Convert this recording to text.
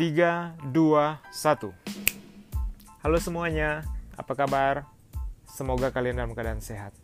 3, 2, 1 Halo semuanya, apa kabar? Semoga kalian dalam keadaan sehat